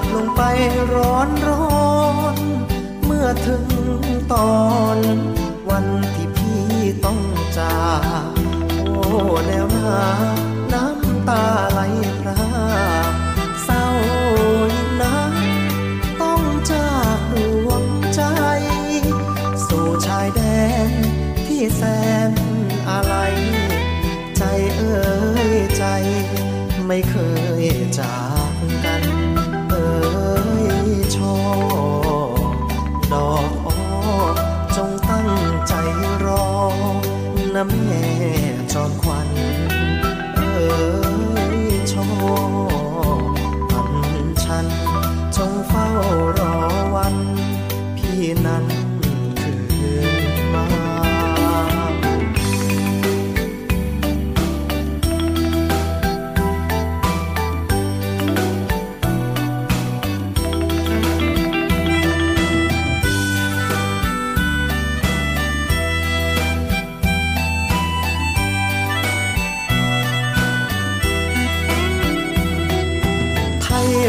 ดลงไปร้อนร้อน เมื่อถึงตอน วันที่พี่ต้องจาก โอ้แล้วนะน้ำตาไหลพรา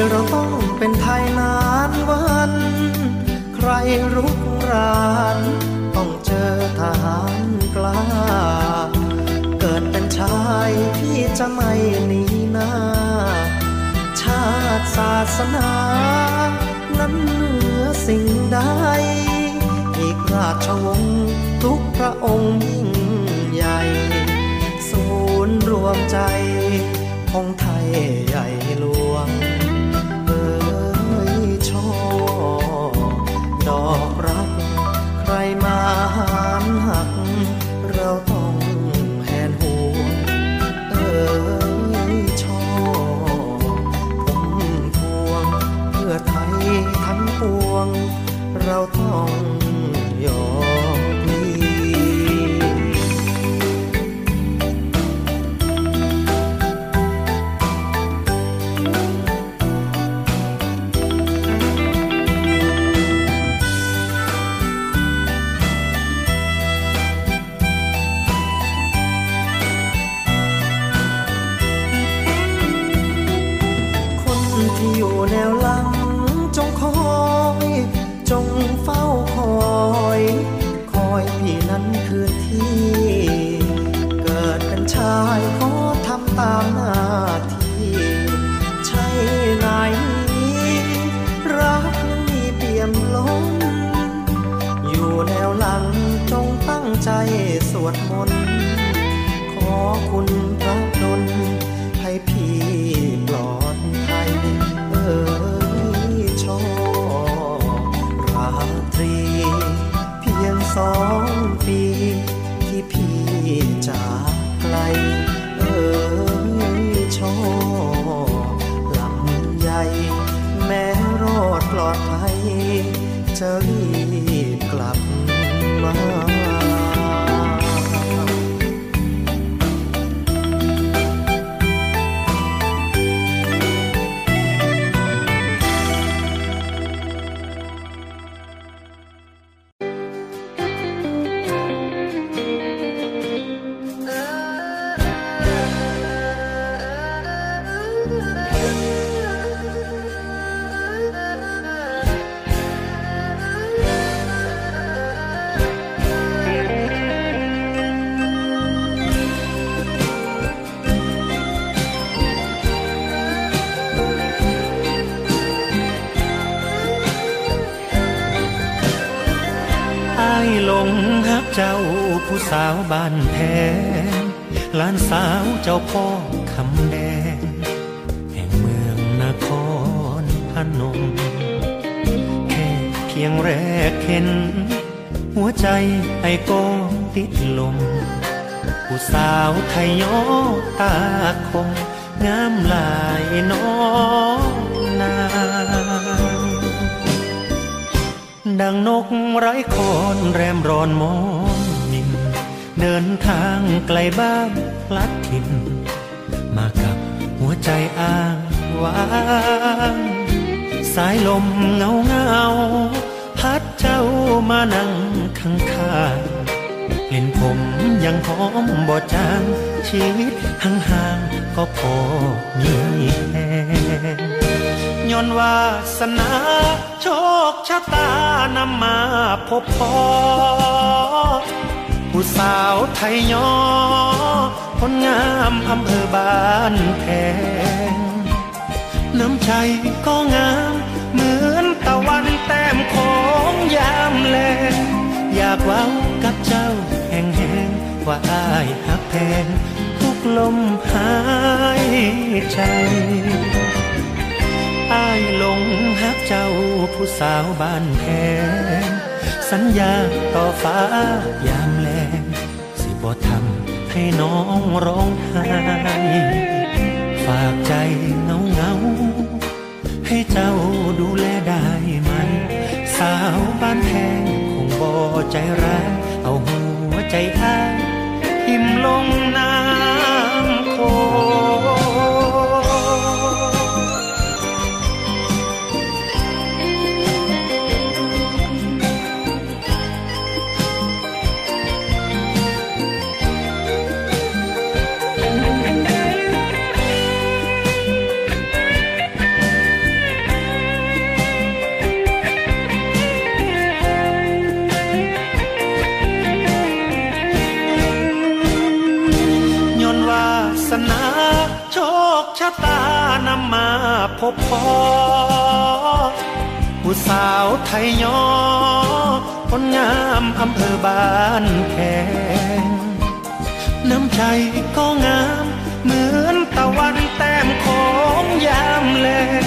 เป็นไทยนานวัน ใครรุกราน ต้องเจอทหารกล้า เกิดเป็นชายที่จะไม่หนีหน้า ชาติศาสนา นั้นเหนือสิ่งใด อีกราชวงศ์ทุกพระองค์ยิ่งใหญ่ ศูนย์รวมใจของไทยใหญ่ ดอกรัก ใครมาหามหัก เราต้องแหนหัวเออชอผมพวง เพื่อไทยทั้งปวง เราต้องยอม สวดมนต์ขอคุณพระดลให้พี่ปลอดภัยเออชอราตรี เพียงสองปีที่พี่จากไกล เออชอลำใหญ่ แม้รอดปลอดภัยเจอ สาวบ้านแพงลานสาวเจ้าพ่อคำแดง แห่งเมืองนครพนม แค่เพียงแรกเห็น หัวใจไอ้ก็ติดลม ผู้สาวไทยยอตาคงงามลายน้องนาดังนกไร้คอนแรมรอนมอง เดินทางไกลบ้านพลัดถิ่น มากับหัวใจอ้างว้างสายลมเงาเงาพัดเจ้ามานั่งข้างข้างกลิ่นผมยังหอมบ่จางชีวิตห่างๆก็พอมีแหงย้อนวาสนาโชคชะตานำมาพบพอ ผู้สาวไทยยอคนงามอำเภอบ้านแพงน้ำใจก็งามเหมือนตะวันแต้มของยามแลงอยากเว้ากับเจ้าแห่งแห่งว่าอายหักแพงทุกลมหายใจอายหลงหักเจ้าผู้สาวบ้านแพงสัญญาต่อฟ้ายามแลง ให้น้องร้องไห้ฝากใจเงาเงาให้เจ้าดูแลได้ไหมสาวบ้านแพงคงบ่ใจร้ายเอาหัวใจอ้ายทิมลงน้ำโค ไทยยอคนงามอำเภอบ้านแขงน้ำใจก็งาม เหมือนตะวันแต้มของยามแลง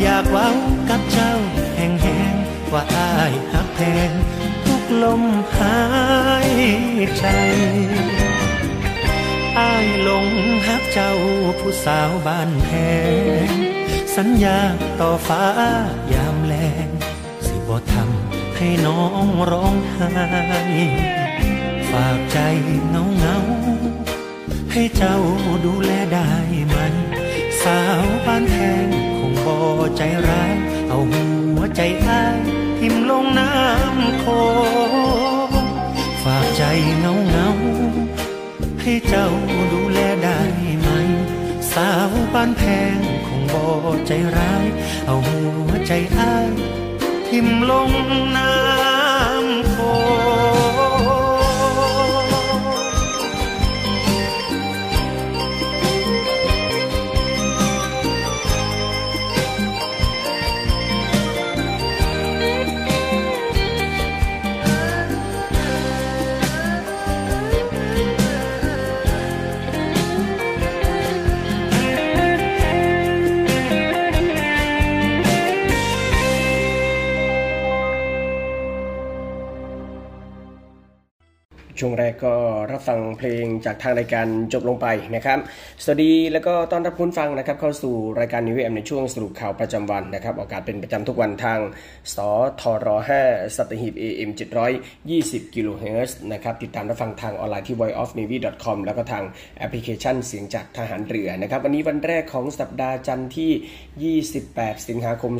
อยากเว้ากับเจ้าแห่งแหงว่าอายหักแพงทุกลมหายใจอายหลงฮักเจ้าผู้สาวบ้านแพงสัญญาต่อฟ้ายาม ให้น้องร้องไห้ ฝากใจเงาเงาให้เจ้าดูแลได้ไหม สาวบ้านแพงคงบ่ใจร้าย เอาหัวใจอ้ายทิมลงน้ำโคฝากใจเงาเงาให้เจ้าดูแลได้ไหม สาวบ้านแพงคงบ่ใจร้าย เอาหัวใจอ้าย ทิมล แรกก็รับฟังเพลงจากทางรายการจบลงไปนะครับ สวัสดีแล้วก็ต้อนรับคุณผู้ฟังนะครับ เข้าสู่รายการ Navy AM ในช่วงสรุปข่าวประจำวันนะครับออกอากาศเป็นประจำทุกวันทางสทร5สัตหีบ AM 720กิโลเฮิรตซ์นะครับติดตามรับฟังทางออนไลน์ที่ voiceofnavy.com แล้วก็ทางแอปพลิเคชันเสียงจากทหารเรือนะครับ วันนี้วันแรกของสัปดาห์จันทร์ที่ 28 สิงหาคม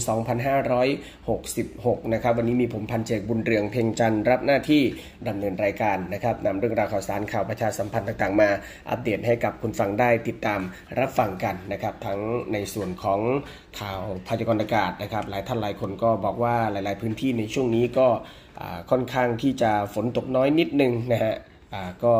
2566 นะครับวันนี้มีผมพันจ่าเอกบุญเรืองเพ่งจันทร์รับหน้าที่ดำเนินรายการนะครับนำเรื่องราวข่าวสารข่าวประชาสัมพันธ์ต่างๆ มาอัปเดตให้กับคุณฟังได้ติดตามรับฟังกันนะครับทั้งในส่วนของข่าวพยากรณ์อากาศนะครับหลายท่านหลายคนก็บอกว่าหลาย ๆ พื้นที่ในช่วงนี้ก็ค่อนข้างที่จะฝนตกน้อยนิดนึงนะฮะ ก็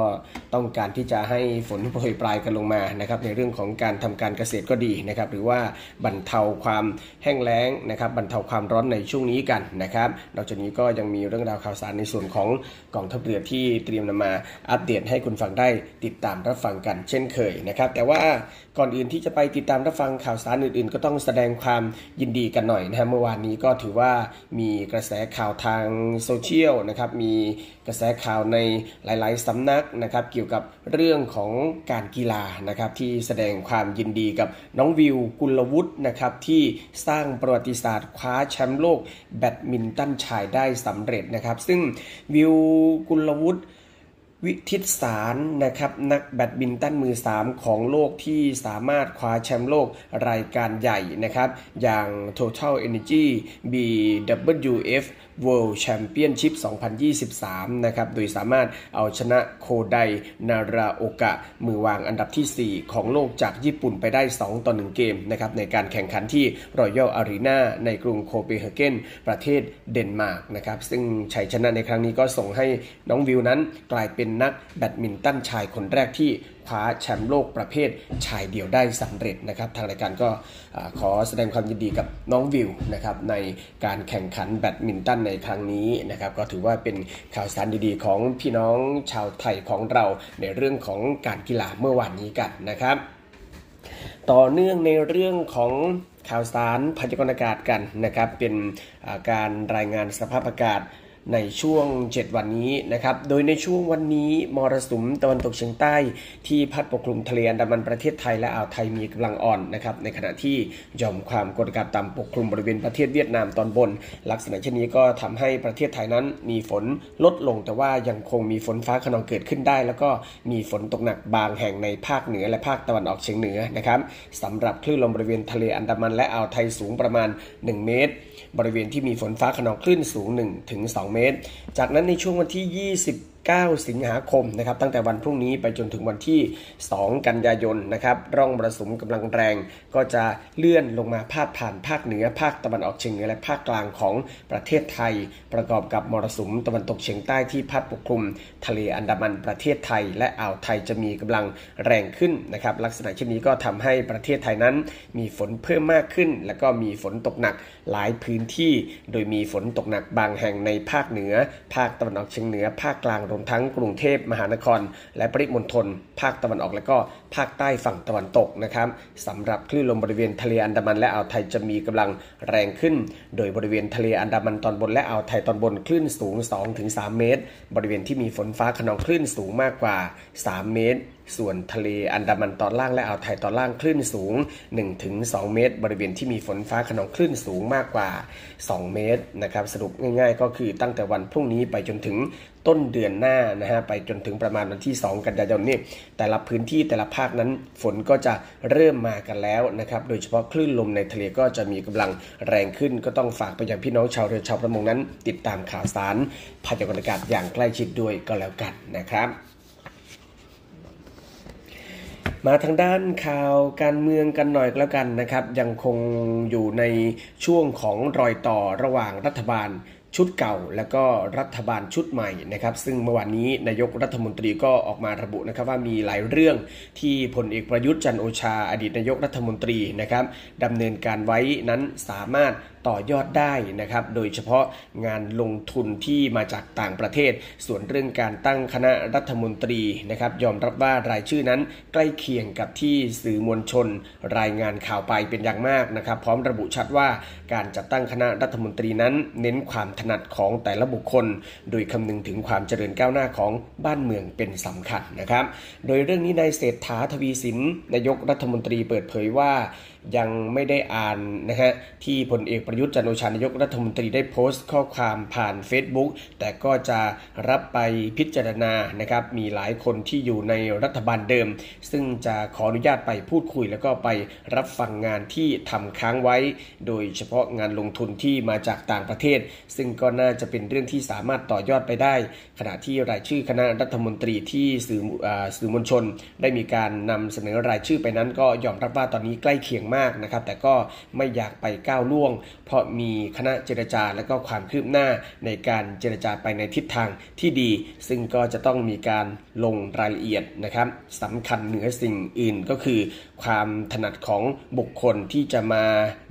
ต้องการที่จะให้ฝนโปรยปลายกันลงมานะครับในเรื่องของการทำการเกษตรก็ดีนะครับหรือว่าบรรเทาความแห้งแล้งนะครับบรรเทาความร้อนในช่วงนี้กันนะครับนอกจากนี้ก็ยังมีเรื่องราวข่าวสารในส่วนของกองทัพเรือที่เตรียมนำมาอัปเดตให้คุณฟังได้ติดตามรับฟังกันเช่นเคยนะครับแต่ว่า ก่อนอื่นที่จะไปติดตามรับฟังข่าวสารอื่น ๆ ก็ต้องแสดงความยินดีกันหน่อยนะฮะเมื่อวานนี้ก็ถือว่ามีกระแสข่าวทางโซเชียลนะครับมีกระแสข่าวในหลาย ๆ สำนักนะครับเกี่ยวกับเรื่องของการกีฬานะครับที่แสดงความยินดีกับน้องวิวกุลวุฒินะครับที่สร้างประวัติศาสตร์คว้าแชมป์โลกแบดมินตันชายได้สำเร็จนะครับ ซึ่งวิวกุลวุฒิ วิทิตสารนะครับนักแบดมินตันมือ 3 ของโลกที่สามารถคว้าแชมป์โลกรายการใหญ่นะครับ อย่าง Total Energy BWF World Championship 2023 นะครับ โดยสามารถเอาชนะโคไดนาราโอกะ มือวางอันดับที่ 4 ของโลกจากญี่ปุ่นไปได้ 2 ต่อ 1 เกมนะครับในการแข่งขันที่รอยัลอารีนาในกรุงโคเปนเฮเกนประเทศเดนมาร์กนะครับ ซึ่งชัยชนะในครั้งนี้ก็ส่งให้น้องวิวนั้นกลายเป็นนักแบดมินตันชายคนแรกที่ คว้าแชมป์โลกประเภทชายเดี่ยวได้สำเร็จนะครับ ทางรายการก็ขอแสดงความยินดีกับน้องวิวนะครับในการแข่งขันแบดมินตันในครั้งนี้นะครับ ก็ถือว่าเป็นข่าวสารดีๆ ของพี่น้องชาวไทยของเราในเรื่องของการกีฬาเมื่อวานนี้กันนะครับ ต่อเนื่องในเรื่องของข่าวสารพยากรณ์อากาศกันนะครับ เป็นการรายงานสภาพอากาศ ในช่วง 7 วันนี้นะครับ โดยในช่วงวันนี้มรสุมตะวันตกเฉียงใต้ที่พัดปกคลุมทะเลอันดามันประเทศไทยและอ่าวไทยมีกำลังอ่อนนะครับในขณะที่ยอมความกดอากาศต่ำปกคลุมบริเวณประเทศเวียดนามตอนบน ลักษณะเช่นนี้ก็ทำให้ประเทศไทยนั้นมีฝนลดลงแต่ว่ายังคงมีฝนฟ้าขนองเกิดขึ้นได้ แล้วก็มีฝนตกหนักบางแห่งในภาคเหนือและภาคตะวันออกเฉียงเหนือนะครับสำหรับคลื่นลมบริเวณทะเลอันดามันและอ่าวไทยสูงประมาณ 1 เมตร บริเวณที่มีฝนฟ้าขนองคลื่นสูง 1-2 เมตร จากนั้นในช่วงวันที่ 20 9 สิงหาคมนะครับตั้งแต่วันพรุ่งนี้ไปจนถึงวันที่ 2 กันยายนนะครับร่องมรสุมกำลังแรง ก็จะเลื่อนลงมาพาดผ่านภาคเหนือภาคตะวันออกเฉียงเหนือและภาคกลางของประเทศไทย ประกอบกับมรสุมตะวันตกเฉียงใต้ที่พัดปกคลุม ทะเลอันดามันประเทศไทย และอ่าวไทยจะมีกำลังแรงขึ้นนะครับลักษณะเช่นนี้ก็ทำให้ประเทศไทยนั้น มีฝนเพิ่มมากขึ้น และก็มีฝนตกหนักหลายพื้นที่ โดยมีฝนตกหนักบางแห่งในภาคเหนือ ภาคตะวันออกเฉียงเหนือภาคกลางวมทั้งกรุงเทพพมหานคร และปริมณฑลภาคตะวันออก และก็ภาคใต้ฝั่งตะวันตกนะครับสำหรับคลื่นลมบริเวณทะเลอันดามันและอ่าวไทยจะมีกำลังแรงขึ้น โดยบริเวณทะเลอันดามันตอนบนและอ่าวไทยตอนบนคลื่นสูง 2-3 เมตร บริเวณที่มีฝนฟ้าขนองคลื่นสูงมากกว่า 3 เมตร ส่วนทะเลอันดามันตอนล่างและอ่าวไทยตอนล่างคลื่นสูง 1-2 เมตร บริเวณที่มีฝนฟ้าขนองคลื่นสูงมากกว่า 2 เมตรนะครับสรุปง่ายๆ ก็คือตั้งแต่วันพรุ่งนี้ไปจนถึงต้นเดือนหน้านะฮะไปจนถึงประมาณวันที่ 2 กันยายนนี่แต่ละพื้นที่แต่ละภาคนั้นฝนก็จะเริ่มมากันแล้วนะครับโดยเฉพาะคลื่นลมในทะเลก็จะมีกำลังแรงขึ้น ก็ต้องฝากไปยังพี่น้องชาวเรือชาวประมงนั้น ติดตามข่าวสารพยากรณ์อากาศอย่างใกล้ชิดด้วยก็แล้วกันนะครับ มาทางด้านข่าวการเมืองกันหน่อยแล้วกันนะครับ ยังคงอยู่ในช่วงของรอยต่อระหว่างรัฐบาลชุดเก่า และก็รัฐบาลชุดใหม่นะครับ ซึ่งเมื่อวานนี้นายกรัฐมนตรีก็ออกมาระบุนะครับว่ามีหลายเรื่องที่พลเอกประยุทธ์จันโอชา อดีตนายกรัฐมนตรีนะครับดำเนินการไว้นั้นสามารถ ต่อยอดได้นะครับ โดยเฉพาะงานลงทุนที่มาจากต่างประเทศ ส่วนเรื่องการตั้งคณะรัฐมนตรีนะครับ ยอมรับว่ารายชื่อนั้นใกล้เคียงกับที่สื่อมวลชน รายงานข่าวไปเป็นอย่างมากนะครับ พร้อมระบุชัดว่าการจัดตั้งคณะรัฐมนตรีนั้นเน้นความถนัดของแต่ละบุคคล โดยคำนึงถึงความเจริญก้าวหน้าของบ้านเมืองเป็นสำคัญนะครับ โดยเรื่องนี้นายเศรษฐาทวีสินนายกรัฐมนตรีเปิดเผยว่า ยังไม่ได้อ่านนะฮะที่พลเอกประยุทธ์จันโอชานายกรัฐมนตรีได้โพสต์ข้อความผ่าน Facebook แต่ก็จะรับไปพิจารณานะครับ มีหลายคนที่อยู่ในรัฐบาลเดิม ซึ่งจะขออนุญาตไปพูดคุย แล้วก็ไปรับฟังงานที่ทำค้างไว้ โดยเฉพาะงานลงทุนที่มาจากต่างประเทศ ซึ่งก็น่าจะเป็นเรื่องที่สามารถต่อยอดไปได้ ขณะที่รายชื่อคณะรัฐมนตรีที่สื่อสื่อมวลชน ได้มีการนำเสนอรายชื่อไปนั้นก็ยอมรับว่าตอนนี้ใกล้เคียงมากนะครับ แต่ก็ไม่อยากไปก้าวล่วง เพราะมีคณะเจรจาและก็ความคืบหน้าในการเจรจาไปในทิศทางที่ดี ซึ่งก็จะต้องมีการลงรายละเอียดนะครับสำคัญเหนือสิ่งอื่นก็คือความถนัดของบุคคลที่จะมา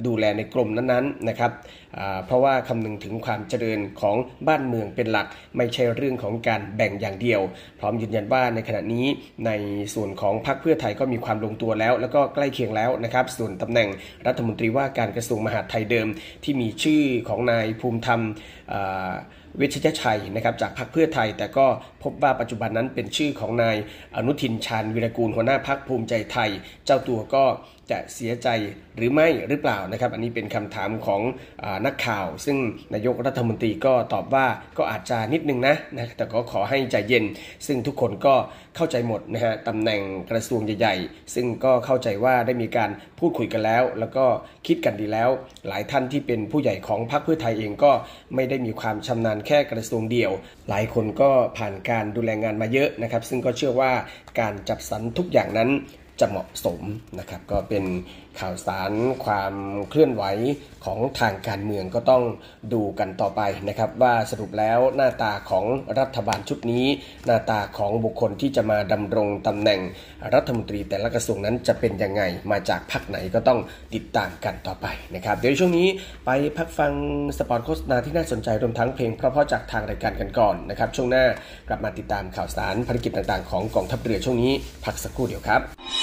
ดูแลในกลุ่มนั้นๆนะครับเพราะว่าคำนึงถึงความเจริญของบ้านเมืองเป็นหลัก ไม่ใช่เรื่องของการแบ่งอย่างเดียว พร้อมยืนยันว่าในขณะนี้ในส่วนของพรรคเพื่อไทยก็มีความลงตัวแล้ว แล้วก็ใกล้เคียงแล้วนะครับส่วนตำแหน่งรัฐมนตรีว่าการกระทรวงมหาดไทยเดิม ที่มีชื่อของนายภูมิธรรม วิชยชัยนะครับจากพรรคเพื่อไทย แต่ก็พบว่าปัจจุบันนั้นเป็นชื่อของนายอนุทินชาญวิรกูลหัวหน้าพรรคภูมิใจไทย เจ้าตัวก็ จะเสียใจหรือไม่หรือเปล่านะครับ อันนี้เป็นคำถามของอนักข่าว ซึ่งนายกรัฐมนตรีก็ตอบว่าก็อาจจะนิดนึงนะนะแต่ก็ขอให้ใจเย็น ซึ่งทุกคนก็เข้าใจหมดนะฮะตำแหน่งกระทรวงใหญ่ๆ ซึ่งก็เข้าใจว่าได้มีการพูดคุยกันแล้ว แล้วก็คิดกันดีแล้ว หลายท่านที่เป็นผู้ใหญ่ของพรรคเพื่อไทยเองก็ไม่ได้มีความชำนาญแค่กระทรวงเดียว หลายคนก็ผ่านการดูแลงานมาเยอะนะครับ ซึ่งก็เชื่อว่าการจัดสรรทุกอย่างนั้น จะเหมาะสมนะครับ ก็เป็นข่าวสารความเคลื่อนไหวของทางการเมืองก็ต้องดูกันต่อไปนะครับ ว่าสรุปแล้วหน้าตาของรัฐบาลชุดนี้ หน้าตาของบุคคลที่จะมาดำรงตำแหน่งรัฐมนตรีแต่ละกระทรวงนั้นจะเป็นยังไงมาจากพรรคไหนก็ต้องติดตามกันต่อไปนะครับ เดี๋ยวช่วงนี้ไปพักฟังสปอตโฆษณาที่น่าสนใจรวมทั้งเพลงเพราะๆจากทางรายการกันก่อนนะครับ ช่วงหน้ากลับมาติดตามข่าวสารภารกิจต่างๆ ของกองทัพเรือช่วงนี้พักสักครู่เดียวครับ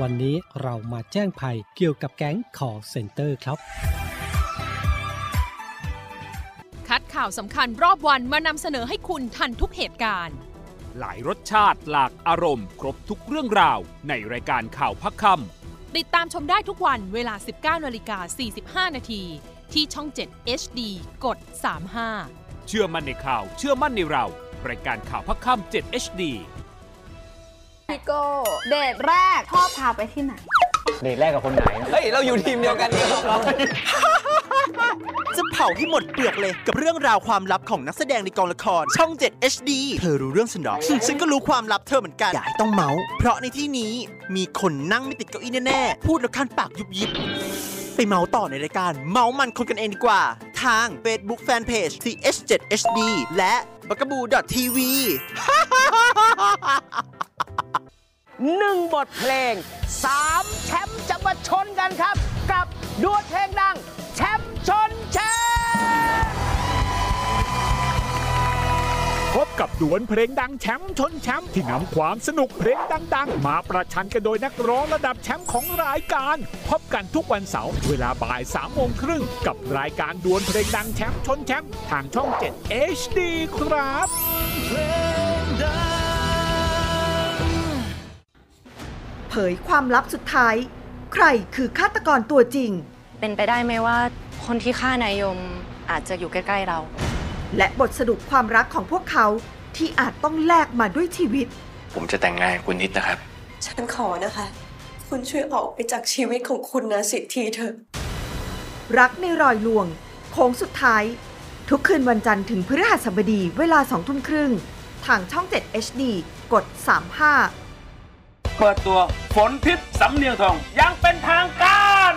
วันนี้เรามาแจ้งภัยเกี่ยวกับแก๊งคอเซ็นเตอร์ครับ คัดข่าวสำคัญรอบวันมานำเสนอให้คุณทันทุกเหตุการณ์ หลายรสชาติหลากอารมณ์ ครบทุกเรื่องราว ในรายการข่าวพักคำติดตามชมได้ทุกวันเวลา 19นาฬิกา45 นาที ที่ช่อง 7 HD กด 35 เชื่อมั่นในข่าว เชื่อมั่นในเรา รายการข่าวพักคำ7 HD พี่โก้เดทแรกชอบพาไปที่ไหน เดทแรกกับคนไหน เฮ้ย เราอยู่ทีมเดียวกันนี่เราจะเผาให้หมดเปลือกเลยกับเรื่องราวความลับของนักแสดงในกองละคร ช่อง 7 HD เธอรู้เรื่องฉันหรอ ฉันก็รู้ความลับเธอเหมือนกัน อย่าให้ต้องเมาส์เพราะในที่นี้มีคนนั่งไม่ติดเก้าอี้แน่ๆ พูดแล้วคันปากยุบยิบ ไปเมาส์ต่อในรายการ เมาส์มันคนกันเองดีกว่า ทาง Facebook Fanpage TH7HD และ b a g a b o o TV หนึ่งบทเพลงสามแชมป์จะมาชนกันครับ กับดวลเพลงดัง แชมป์ชนแชมป์พบกับดวลเพลงดังแชมป์ชนแชมป์ที่นำความสนุกเพลงดัง ๆ มาประชันกันโดยนักร้องระดับแชมป์ของรายการ พบกันทุกวันเสาร์เวลาบ่าย3ามโมงครึ่งกับรายการดวลเพลงดังแชมป์ชนแชมป์ทางช่อง 7 HD ครับเผ ยความลับสุดท้าย ใครคือฆาตกรตัวจริง เป็นไปได้ไหมว่าคนที่ฆ่านายยมอาจจะอยู่ใกล้ๆเรา และบทสรุปความรักของพวกเขาที่อาจต้องแลกมาด้วยชีวิต ผมจะแต่งงานกับคุณนิดนะครับ ฉันขอนะคะ คุณช่วยออกไปจากชีวิตของคุณนะสิทธีเถอะ รักในรอยลวง โค้งสุดท้าย ทุกคืนวันจันทร์ถึงพฤหัสบดีเวลาสองทุ่มครึ่ง ทางช่อง 7 HD กด 35 เปิดตัวฝนทิพย์สำเนียงทองอยังเป็นทางการ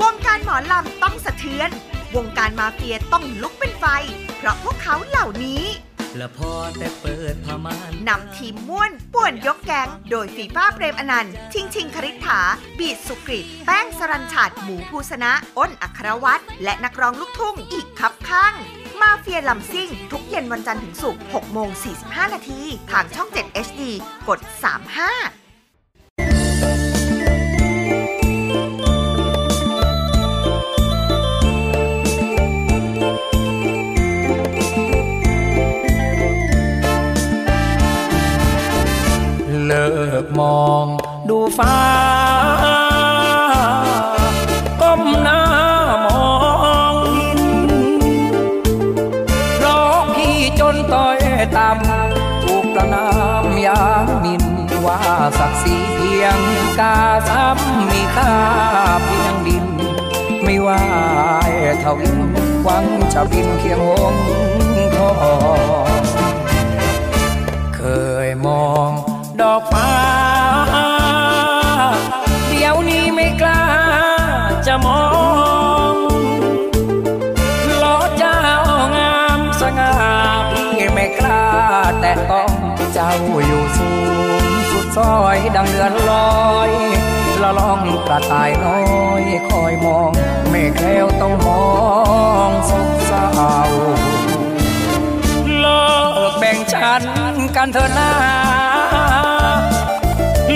วงการหมอลำต้องสะเทือน วงการมาเฟียต้องลุกเป็นไฟ เพราะพวกเขาเหล่านี้และพอแต่เปิดผ้ามานนำทีมม่วนป่วนยกแก๊ง โดยฟีฟ้าเปรมอนันต์ ชิงชิงคริษฐา บีดสุกริต แป้งสรัญชัดหมูภูสนะ อ้นอัครวัตรและนักร้องลูกทุ่งอีกครับข้าง มาเฟียลำซิ่ง ทุกเย็นวันจันทร์ถึงศุกร์6โมง 45 นาที ทางช่อง 7 HD กด 35เลิกมองดูฟ้า ว่าเท่าอินหวังจะบินเคียงหงทองเคยมองดอกฟ้า เดี๋ยวนี้ไม่กล้าจะมองเพราะเจ้างามสง่าพี่ไม่กล้าแต่ต้องเจ้าอยู่สูงสุดซอยดังเดือนลอย ละล่องกระต่ายน้อยคอยมอง ไม่แคล้วต้องมองสุดเศร้าเลิกแบ่งฉันกันเถอะนา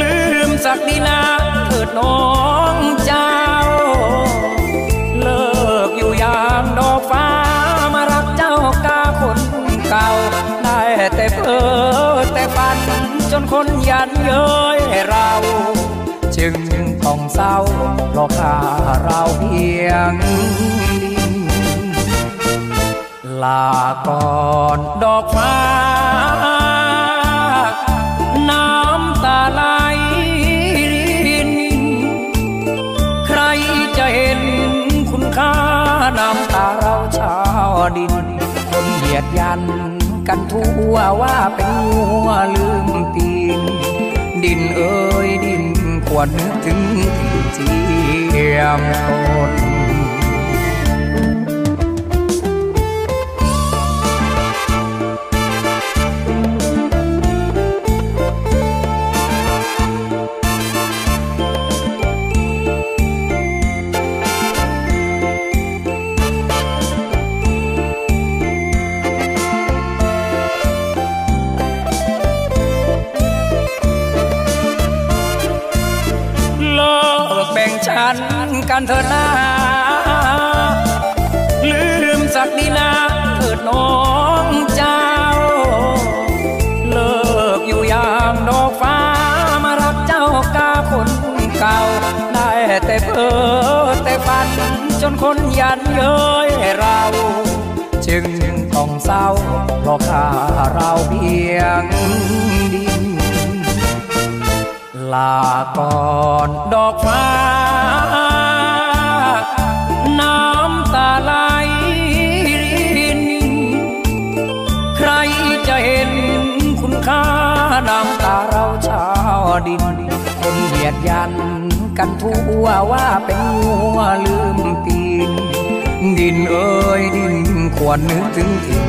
ลืมสักดีนาเธดน้องเจ้า เลิกอยู่ยามดอกฟ้ามารักเจ้ากาคนเก่า ได้แต่เพ้อแต่ฝันจนคนยันเย้ยเรา จึงต้องเศร้าเพราะข้าเราเพียงดินลาก่อนดอกฟ้า น้ำตาไหลินใครจะเห็นคุณค่าน้ำตาเราชาวดินคนเหยียดยันกันทั่วว่าเป็นงัวลืมตีน ดินเอ้ยดิน ควรนึกถึงที่เจียมตน กันเถิดนาลืมสักดีนาเถิดน้องเจ้า เลิกอยู่ยามดอกฟ้ามารักเจ้ากาคนเก่า ได้แต่เพ้อแต่ฝัน จนคนยันเย้ยเรา จึงต้องเศร้าเพราะข้าเราเพียงดินลาก่อนดอกฟ้า น้ำตาเราชาวดิน คนเหยียดยันกันทั่วว่าเป็นงัวลืมตีน ดินเอ้ยดินควรนึกถึงถิ่น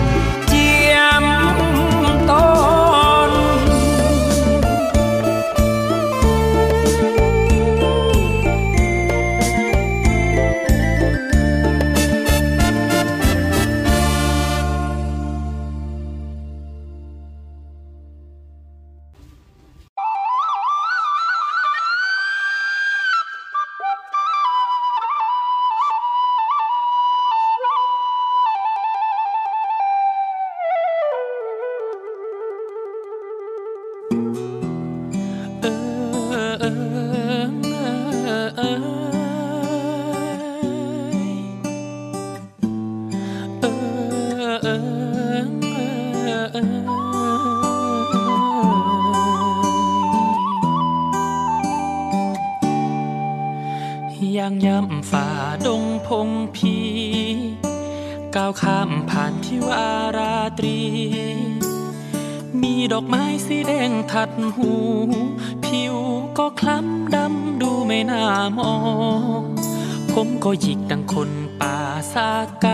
ก็หยิกดังคนป่าซาไก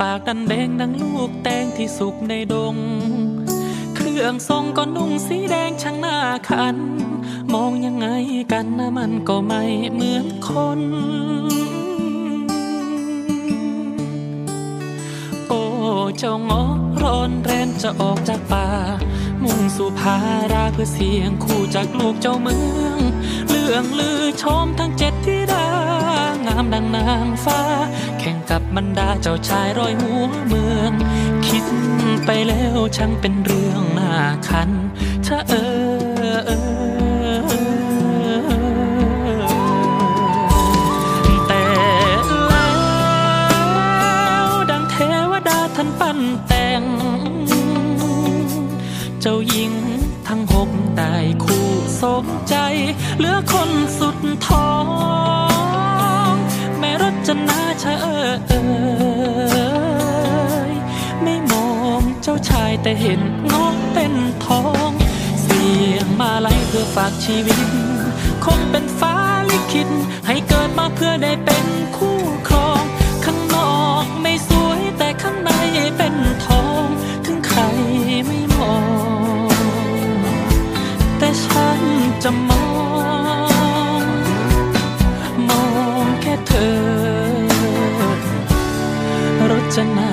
ปากดันแดงดังลูกแตงที่สุกในดง เครื่องทรงก็นุ่งสีแดงช่างหน้าคัน มองยังไงกันนะมันก็ไม่เหมือนคน โอ้เจ้างอร้อนแรนจะออกจากป่า มุ่งสู่พาราเพื่อเสียงคู่จากลูกเจ้าเมือง รื่องลือชมทั้งเจ็ดที่ดางามดังนางฟ้า แข่งกับบรรดาเจ้าชายร้อยหัวเมือง คิดไปแล้วช่างเป็นเรื่องน่าคันถ้าเออ สมใจ เหลือคนสุดท้อง แม่รถจะนาชะเออเอยไม่มองเจ้าชายแต่เห็นงอกเป็นทอง เสียงมาไล่เพื่อฝากชีวิต คงเป็นฟ้าลิขิตให้เกิดมาเพื่อได้เป็นคู่ จะมอง มองแค่เธอรจนา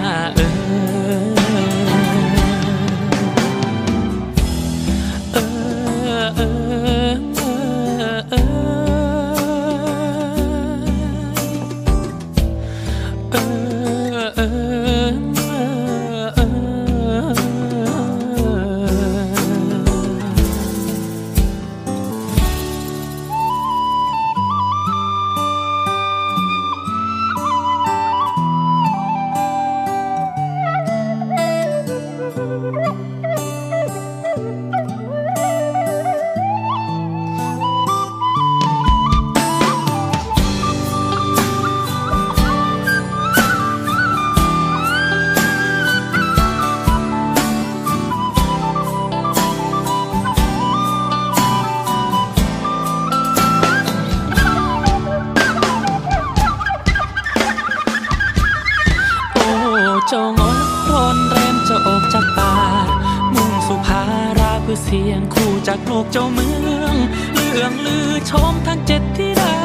เจ้าเมืองเลื่องลือชมทั้งเจ็ดที่ดา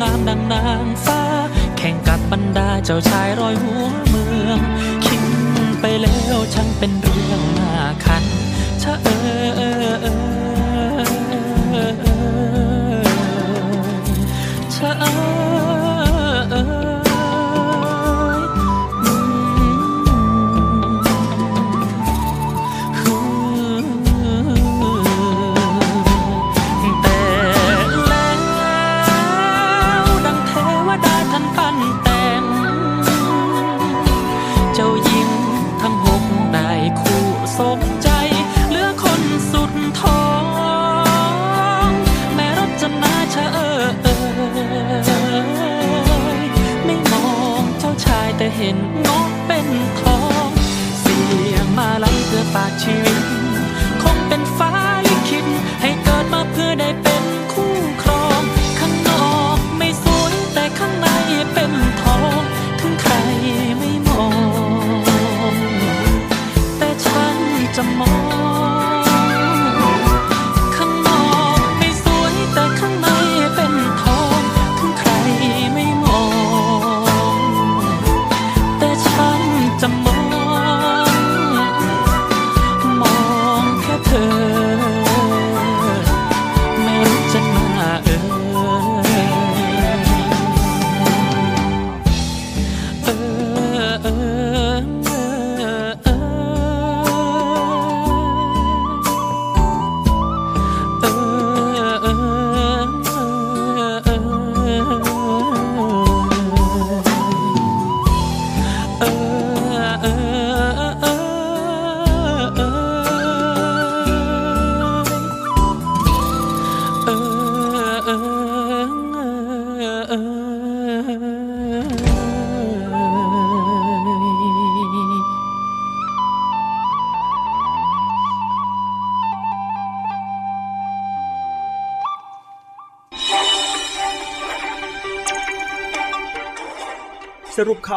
งามดังนางฟ้า แข่งกับบรรดาเจ้าชายร้อยหัว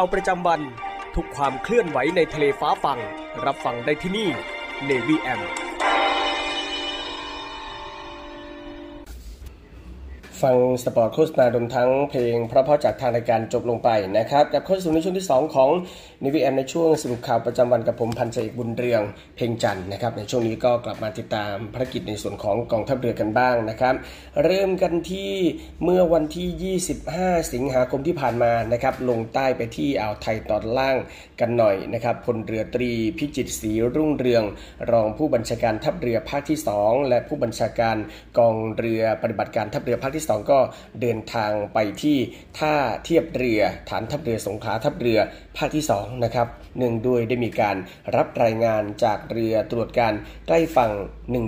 าวประจำวัน ทุกความเคลื่อนไหวในทะเลฟ้าฟัง รับฟังได้ที่นี่ Navy AM ฟังสปอตโฆษณารวมทั้งเพลงเพราะเพราะจากทางรายการจบลงไปนะครับกับเข้าสู่ในช่วงที่ 2 ของ Navy AM ในช่วงสรุปข่าวประจำวันกับผมพันจ่าเอกบุญเรืองเพ่งจันทร์นะครับในช่วงนี้ก็กลับมาติดตามภารกิจในส่วนของกองทัพเรือกันบ้างนะครับ เริ่มกันที่เมื่อวันที่ 25 สิงหาคมที่ผ่านมานะครับลงใต้ไปที่อ่าวไทยตอนล่างกันหน่อยนะครับพลเรือตรีพิจิตรศรีรุ่งเรือง รองผู้บัญชาการทัพเรือภาคที่ 2 และผู้บัญชาการกองเรือปฏิบัติการทัพเรือภาคที่2ก็เดินทางไปที่ท่าเทียบเรือฐานทัพเรือสงขลาทัพเรือภาคที่2นะครับเนื่องด้วยได้มีการรับรายงานจากเรือตรวจการใกล้ฝั่ง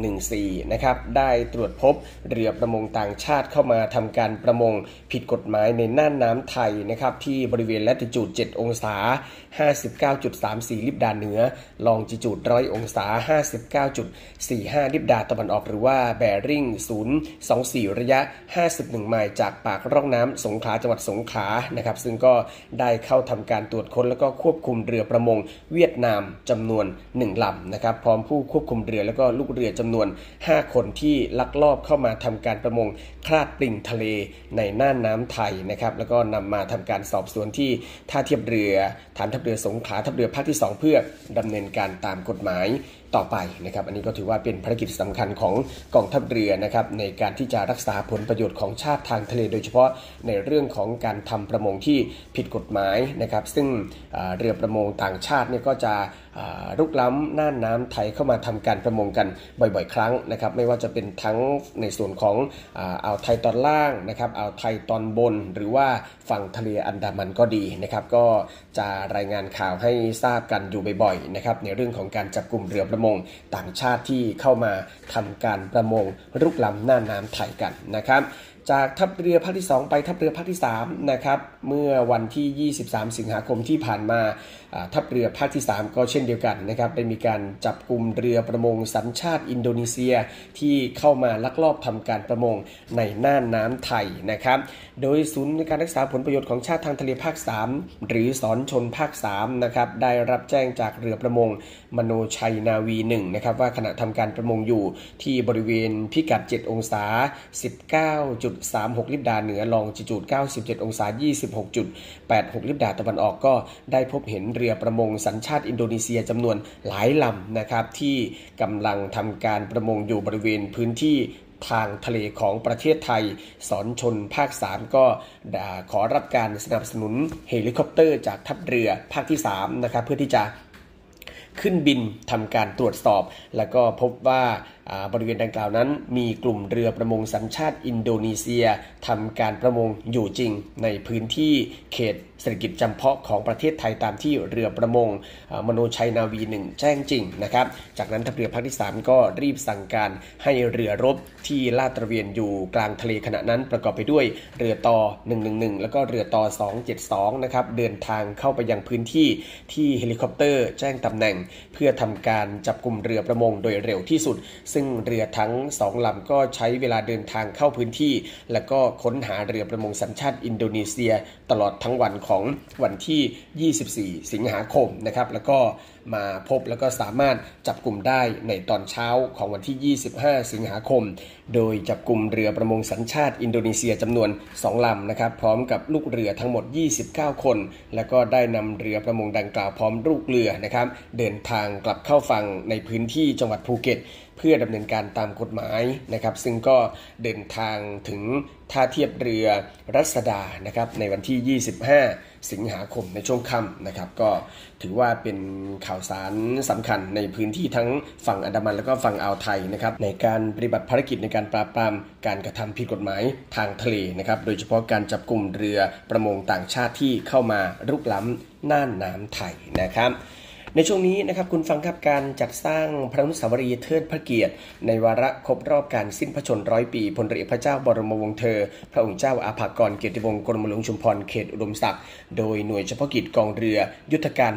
114 นะครับได้ตรวจพบเรือประมงต่างชาติเข้ามาทำการประมงผิดกฎหมายในน่านน้ำไทยนะครับที่บริเวณละติจูด 7 องศา 59.34 ลิบดาเหนือ ลองจิจูด 100 องศา 59.45 ลิบดาตะวันออกหรือว่าแบริ่ง024 ระยะ51 ไมล์จากปากร่องน้ำสงขลาจังหวัดสงขลานะครับ ซึ่งก็ได้เข้าทำการตรวจค้นแล้วก็ควบคุมเรือประมงเวียดนามจำนวน 1ลำนะครับ พร้อมผู้ควบคุมเรือแล้วก็ลูกเรือจำนวน 5 คนที่ลักลอบเข้ามาทำการประมงคลาดปลิงทะเลในน่านน้ำไทยนะครับแล้วก็นำมาทำการสอบสวนที่ท่าเทียบเรือฐานทัพเรือสงขลาทัพเรือภาคที่ 2 เพื่อดำเนินการตามกฎหมาย ต่อไปนะครับ อันนี้ก็ถือว่าเป็นภารกิจสำคัญของกองทัพเรือนะครับในการที่จะรักษาผลประโยชน์ของชาติทางทะเล โดยเฉพาะในเรื่องของการทำประมงที่ผิดกฎหมายนะครับ ซึ่งเรือประมงต่างชาติเนี่ยก็จะรุกล้ำน่านน้ำไทยเข้ามาทำการประมงกันบ่อยๆ ครั้งนะครับ ไม่ว่าจะเป็นทั้งในส่วนของอ่าวไทยตอนล่างนะครับอ่าวไทยตอนบน หรือว่าฝั่งทะเลอันดามันก็ดีนะครับ ก็จะรายงานข่าวให้ทราบกันอยู่บ่อยๆนะครับในเรื่องของการจับกลุ่มเรือประมงต่างชาติที่เข้ามาทำการประมงรุกล้ำน่านน้ำไทยกันนะครับ จากทัพเรือภาคที่ 2 ไปทัพเรือภาคที่3นะครับเมื่อวันที่ 23 สิงหาคมที่ผ่านมาทัพเรือภาคที่ 3 ก็เช่นเดียวกันนะครับได้มีการจับกลุ่มเรือประมงสัญชาติอินโดนีเซีย ที่เข้ามาลักลอบทำการประมงในน่านน้ำไทยนะครับโดยศูนย์การรักษาผลประโยชน์ของชาติทางทะเลภาค 3 หรือสอนชนภาค3นะครับได้รับแจ้งจากเรือประมงมโนชัยนาวี1นะครับว่าขณะทำการประมงอยู่ที่บริเวณพิกัด 7 องศา1.36 ลิปดาเหนือลองจิจูด 97 องศา 26.86 ลิปดาตะวันออกก็ได้พบเห็นเรือประมงสัญชาติอินโดนีเซียจำนวนหลายลำนะครับที่กำลังทำการประมงอยู่บริเวณพื้นที่ทางทะเลของประเทศไทย ศรชล.ภาค 3 ก็ขอรับการสนับสนุนเฮลิคอปเตอร์จากทัพเรือภาคที่3นะครับเพื่อที่จะขึ้นบินทำการตรวจสอบ แล้วก็พบว่าบริเวณดังกล่าวนั้น มีกลุ่มเรือประมงสัญชาติอินโดนีเซียทำการประมงอยู่จริงในพื้นที่เขตเศรษฐกิจจำเพาะของประเทศไทยตามที่เรือประมงมโนชัยนาวีหนึ่งแจ้งจริงนะครับ จากนั้นทัพเรือภาคที่ 3 ก็รีบสั่งการให้เรือรบที่ลาดตระเวนอยู่กลางทะเลขณะนั้นประกอบไปด้วยเรือต่อ 111 แล้วก็เรือต่อ 272 นะครับเดินทางเข้าไปยังพื้นที่ที่เฮลิคอปเตอร์แจ้งตำแหน่ง เพื่อทำการจับกลุ่มเรือประมงโดยเร็วที่สุดซึ่งเรือทั้งสองลำก็ใช้เวลาเดินทางเข้าพื้นที่ และก็ค้นหาเรือประมงสัญชาติอินโดนีเซีย ตลอดทั้งวันของวันที่ 24 สิงหาคมนะครับแล้วก็มาพบแล้วก็สามารถจับกลุ่มได้ในตอนเช้าของวันที่ 25 สิงหาคม โดยจับกลุ่มเรือประมงสัญชาติอินโดนีเซียจำนวน 2 ลำนะครับพร้อมกับลูกเรือทั้งหมด 29 คน แล้วก็ได้นำเรือประมงดังกล่าวพร้อมลูกเรือนะครับเดินทางกลับเข้าฝั่งในพื้นที่จังหวัดภูเก็ต พื่อดำเนินการตามกฎหมายนะครับ ซึ่งก็เดินทางถึงท่าเทียบเรือรัศดานะครับในวันที่ 25 สิงหาคมในช่วงค่ำนะครับ ก็ถือว่าเป็นข่าวสารสำคัญในพื้นที่ทั้งฝั่งอันดามันและก็ฝั่งอ่าวไทยนะครับในการปฏิบัติภารกิจในการปราบปรามการกระทำผิดกฎหมายทางทะเลนะครับ โดยเฉพาะการจับกลุ่มเรือประมงต่างชาติที่เข้ามารุกล้ำน่านน้ำไทยนะครับ ในช่วงนี้นะครับคุณฟังครับการจัดสร้างพระนุสาวรีย์เทิดพระเกียรติ ในวาระครบรอบการสิ้นพระชนร้อยปีพลเรือพระเจ้าบรมวงศ์เธอ พระองค์เจ้าอาภากรเกียรติวงศ์กรมหลวงชุมพรเขตอุดมศักดิ์โดยหน่วยเฉพาะกิจกองเรือยุทธการ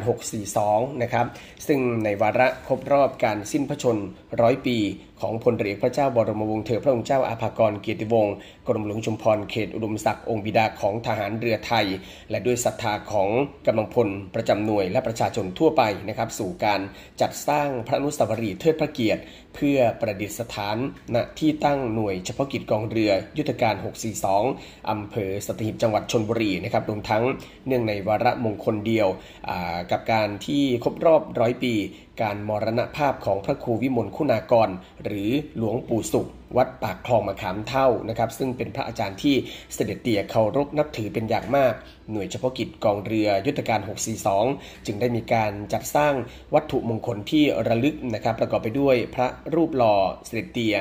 642 นะครับ ซึ่งในวาระครบรอบการสิ้นพระชนร้อยปีของพลเรือพระเจ้าบรมวงศ์เธอพระองค์เจ้าอาภากรเกียรติวงศ์กรมหลวงชุมพรเขตอุดมศักดิ์องค์บิดาของทหารเรือไทย และด้วยศรัทธาของกำลังพลประจำหน่วยและประชาชนทั่วไปนะครับสู่การจัดสร้างพระนุสาวรีย์เทิดพระเกียรติ เพื่อประดิษฐานณที่ตั้งหน่วยเฉพาะกิจกองเรือ ยุทธการ 642 อำเภอสตหีบจังหวัดชนบุรีนะครับรวมทั้งเนื่องในวาระมงคลเดียวกับการที่ครบรอบร้อยปี การมรณภาพของพระครูวิมลคุณากร หรือหลวงปู่สุขวัดปากคลองมะขามเท่านะครับ ซึ่งเป็นพระอาจารย์ที่เสด็จเตี่ยเคารพนับถือเป็นอย่างมาก หน่วยเฉพาะกิจกองเรือยุทธการ 642 จึงได้มีการจัดสร้างวัตถุมงคลที่ระลึกนะครับ ประกอบไปด้วยพระรูปหล่อเสด็จเตี่ย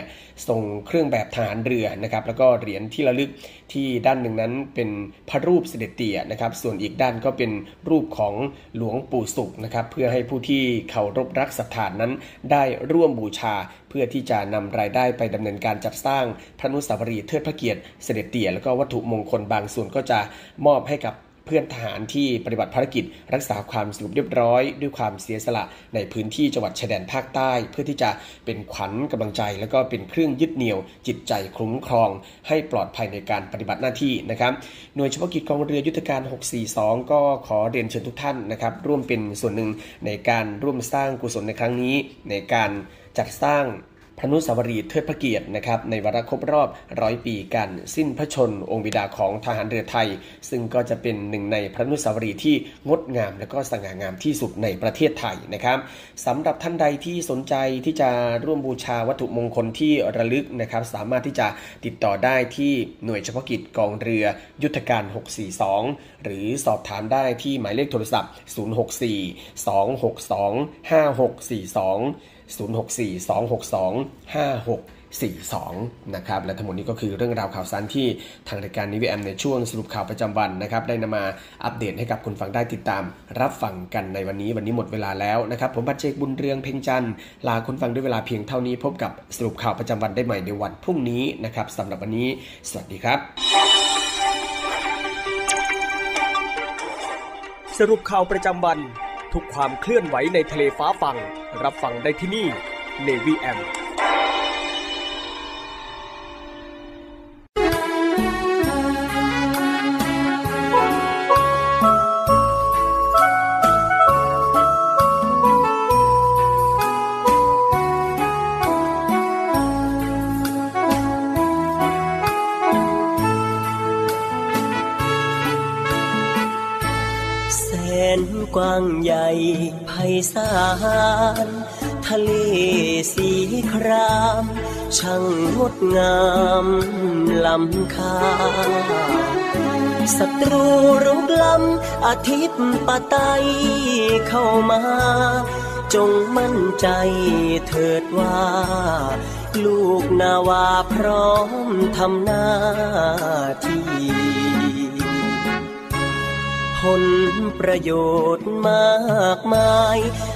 ทรงเครื่องแบบทหารเรือนะครับ แล้วก็เหรียญที่ระลึกที่ด้านหนึ่งนั้นเป็นพระรูปเสด็จเตี่ยนะครับ ส่วนอีกด้านก็เป็นรูปของหลวงปู่สุขนะครับ เพื่อให้ผู้ที่เคารพรักศรัทธานั้นได้ร่วมบูชา เพื่อที่จะนำรายได้ไปดำเนินการจัดสร้างพระนุสาวรีย์เทิดพระเกียรติเสด็จเตี่ยแล้วก็วัตถุมงคลบางส่วนก็จะมอบให้กับ เพื่อนทหารที่ปฏิบัติภารกิจ รักษาความสงบเรียบร้อย ด้วยความเสียสละในพื้นที่จังหวัดชายแดนภาคใต้ เพื่อที่จะเป็นขวัญกำลังใจ และก็เป็นเครื่องยึดเหนี่ยว จิตใจคุ้มครอง ให้ปลอดภัยในการปฏิบัติหน้าที่นะครับหน่วยเฉพาะกิจกองเรือยุทธการ 642 ก็ขอเรียนเชิญทุกท่านนะครับร่วมเป็นส่วนหนึ่งในการร่วมสร้างกุศลในครั้งนี้ ในการจัดสร้าง พระนุสาวรีเทิดพระเกียรตินะครับในวาระครบรอบร้อยปีการสิ้นพระชนองค์บิดาของทหารเรือไทย ซึ่งก็จะเป็นหนึ่งในพระนุสาวรีที่งดงาม และก็สง่างามที่สุดในประเทศไทยนะครับสำหรับท่านใดที่สนใจที่จะร่วมบูชาวัตถุมงคลที่ระลึกนะครับ สามารถที่จะติดต่อได้ที่หน่วยเฉพาะกิจกองเรือยุทธการ 642 หรือสอบถามได้ที่หมายเลขโทรศัพท์ 064 262 5642 064 262 5642 นะครับ และทั้งหมดนี้ก็คือเรื่องราวข่าวสารที่ทางรายการนิวแอมในช่วงสรุปข่าวประจำวันนะครับ ได้นำมาอัปเดตให้กับคุณฟังได้ติดตาม รับฟังกันในวันนี้ วันนี้หมดเวลาแล้วนะครับ ผมบัตเจกบุญเรืองเพ่งจันทร์ลาคุณฟังด้วยเวลาเพียงเท่านี้พบกับสรุปข่าวประจำวันได้ใหม่ในวันพรุ่งนี้นะครับสำหรับวันนี้ สวัสดีครับ สรุปข่าวประจำวัน ทุกความเคลื่อนไหวในทะเลฟ้าฟัง รับฟังได้ที่นี่ Navy M ทะเลสีคราม ช่างงดงามล้ำค่าศัตรูรุกล้ำอาทิตย์ปะไตเข้ามา จงมั่นใจเถิดว่า ลูกนาวาพร้อมทำหน้าที่ผลประโยชน์มากมาย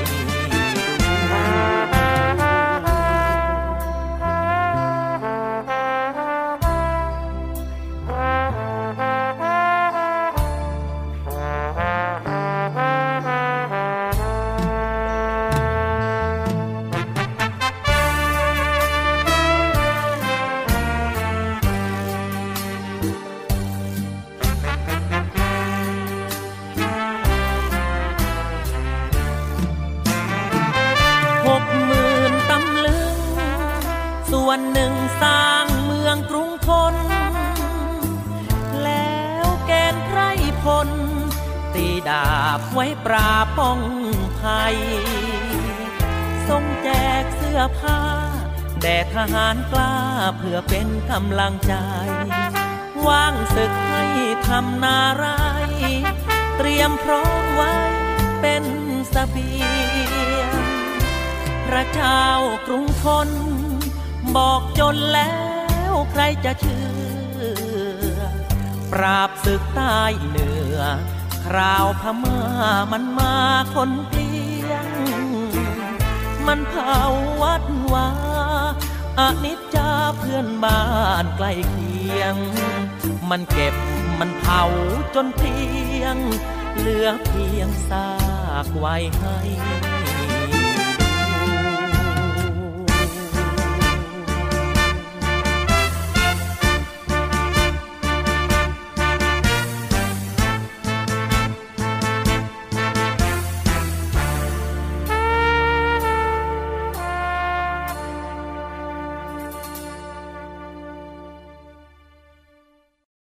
ห เป็นกำลังใจ ว่างศึกให้ทำนาไร เตรียมพร้อมไว้เป็นสเสบียง พระเจ้ากรุงทน บอกจนแล้วใครจะเชื่อ ปราบศึกใต้เหนือ คราวพม่ามันมาคนเกลียง มันเผาวัด อนิจจาเพื่อนบ้านใกล้เคียง มันเก็บมันเผาจนเกลียง เหลือเพียงซากไว้ให้